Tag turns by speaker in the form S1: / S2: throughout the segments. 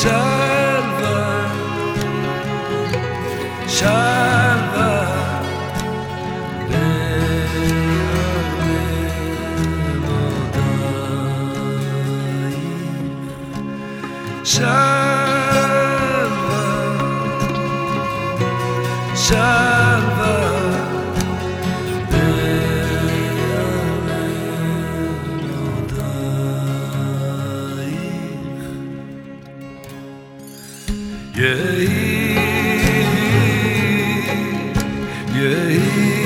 S1: שלווה שלווה שלווה, Yeah.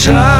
S1: child.